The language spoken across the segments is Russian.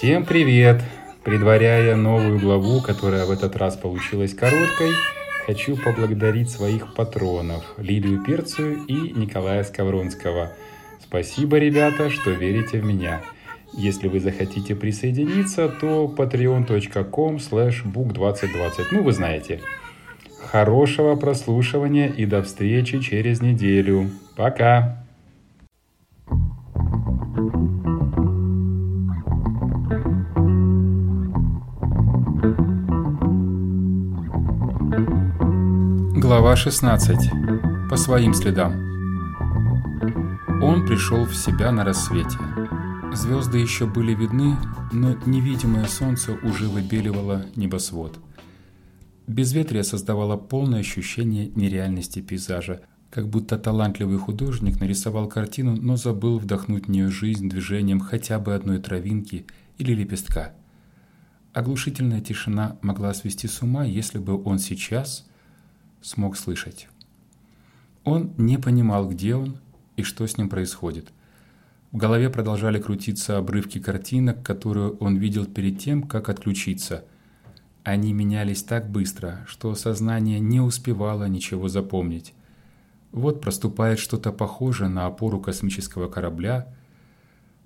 Всем привет! Предваряя новую главу, которая в этот раз получилась короткой, хочу поблагодарить своих патронов Лилию Перцию и Николая Скавронского. Спасибо, ребята, что верите в меня. Если вы захотите присоединиться, то patreon.com slash book2020. Ну, вы знаете. Хорошего прослушивания и до встречи через неделю. Пока! Глава 16. По своим следам. Он пришел в себя на рассвете. Звезды еще были видны, но невидимое солнце уже выбеливало небосвод. Безветрие создавало полное ощущение нереальности пейзажа, как будто талантливый художник нарисовал картину, но забыл вдохнуть в нее жизнь движением хотя бы одной травинки или лепестка. Оглушительная тишина могла свести с ума, если бы он сейчас смог слышать. Он не понимал, где он и что с ним происходит – в голове продолжали крутиться обрывки картинок, которые он видел перед тем, как отключиться. Они менялись так быстро, что сознание не успевало ничего запомнить. Вот проступает что-то похожее на опору космического корабля,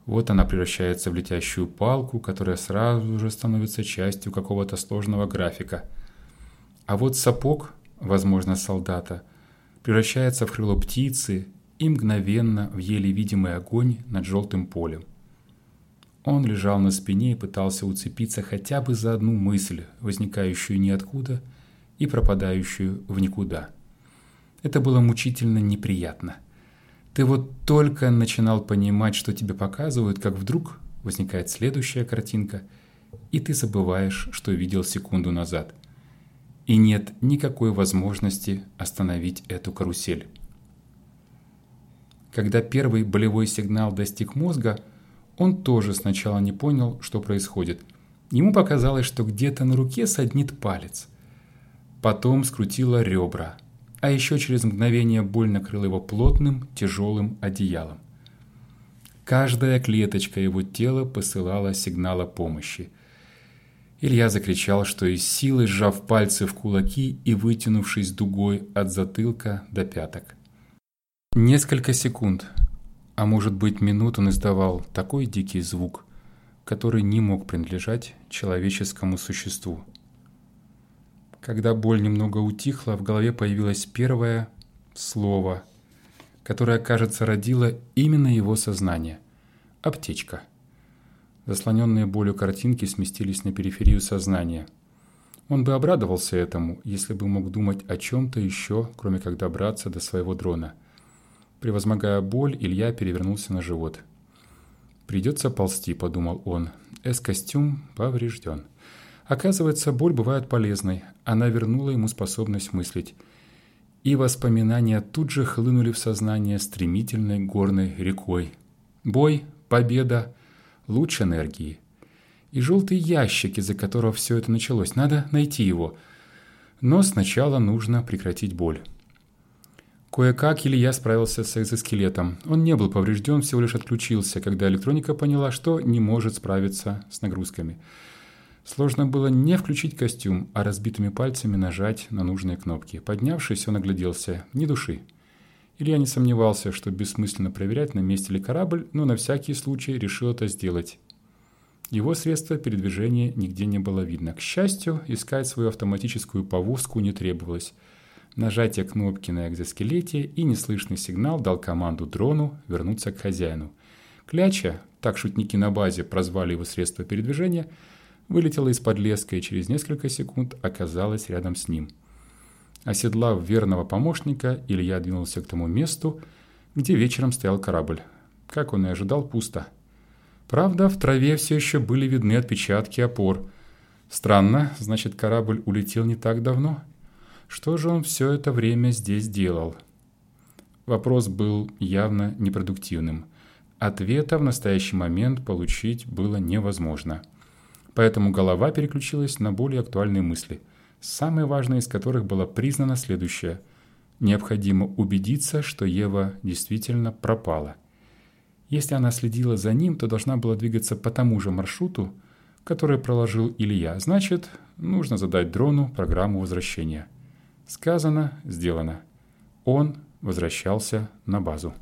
вот она превращается в летящую палку, которая сразу же становится частью какого-то сложного графика. А вот сапог, возможно, солдата, превращается в крыло птицы, и мгновенно в еле видимый огонь над желтым полем. Он лежал на спине и пытался уцепиться хотя бы за одну мысль, возникающую ниоткуда и пропадающую в никуда. Это было мучительно неприятно. Ты вот только начинал понимать, что тебе показывают, как вдруг возникает следующая картинка, и ты забываешь, что видел секунду назад. И нет никакой возможности остановить эту карусель. Когда первый болевой сигнал достиг мозга, он тоже сначала не понял, что происходит. Ему показалось, что где-то на руке саднит палец. Потом скрутило ребра, а еще через мгновение боль накрыла его плотным, тяжелым одеялом. Каждая клеточка его тела посылала сигнал о помощи. Илья закричал, что из силы сжав пальцы в кулаки и вытянувшись дугой от затылка до пяток. Несколько секунд, а может быть минут он издавал такой дикий звук, который не мог принадлежать человеческому существу. Когда боль немного утихла, в голове появилось первое слово, которое, кажется, родило именно его сознание – аптечка. Заслоненные болью картинки сместились на периферию сознания. Он бы обрадовался этому, если бы мог думать о чем-то еще, кроме как добраться до своего дрона – Превозмогая боль, Илья перевернулся на живот. «Придется ползти», — подумал он. «Эс-костюм поврежден». Оказывается, боль бывает полезной. Она вернула ему способность мыслить. И воспоминания тут же хлынули в сознание стремительной горной рекой. Бой, победа, луч энергии. И желтый ящик, из-за которого все это началось. Надо найти его. Но сначала нужно прекратить боль. Кое-как Илья справился с экзоскелетом. Он не был поврежден, всего лишь отключился, когда электроника поняла, что не может справиться с нагрузками. Сложно было не включить костюм, а разбитыми пальцами нажать на нужные кнопки. Поднявшись, он огляделся. Ни души. Илья не сомневался, что бессмысленно проверять, на месте ли корабль, но на всякий случай решил это сделать. Его средства передвижения нигде не было видно. К счастью, искать свою автоматическую повозку не требовалось – Нажатие кнопки на экзоскелете и неслышный сигнал дал команду дрону вернуться к хозяину. Кляча, так шутники на базе прозвали его средство передвижения, вылетела из-под леска и через несколько секунд оказалась рядом с ним. Оседлав верного помощника, Илья двинулся к тому месту, где вечером стоял корабль. Как он и ожидал, пусто. Правда, в траве все еще были видны отпечатки опор. Странно, значит, корабль улетел не так давно. Что же он все это время здесь делал? Вопрос был явно непродуктивным. Ответа в настоящий момент получить было невозможно. Поэтому голова переключилась на более актуальные мысли, самой важной из которых была признана следующая. Необходимо убедиться, что Ева действительно пропала. Если она следила за ним, то должна была двигаться по тому же маршруту, который проложил Илья. Значит, нужно задать дрону программу возвращения. Сказано, сделано. Он возвращался на базу.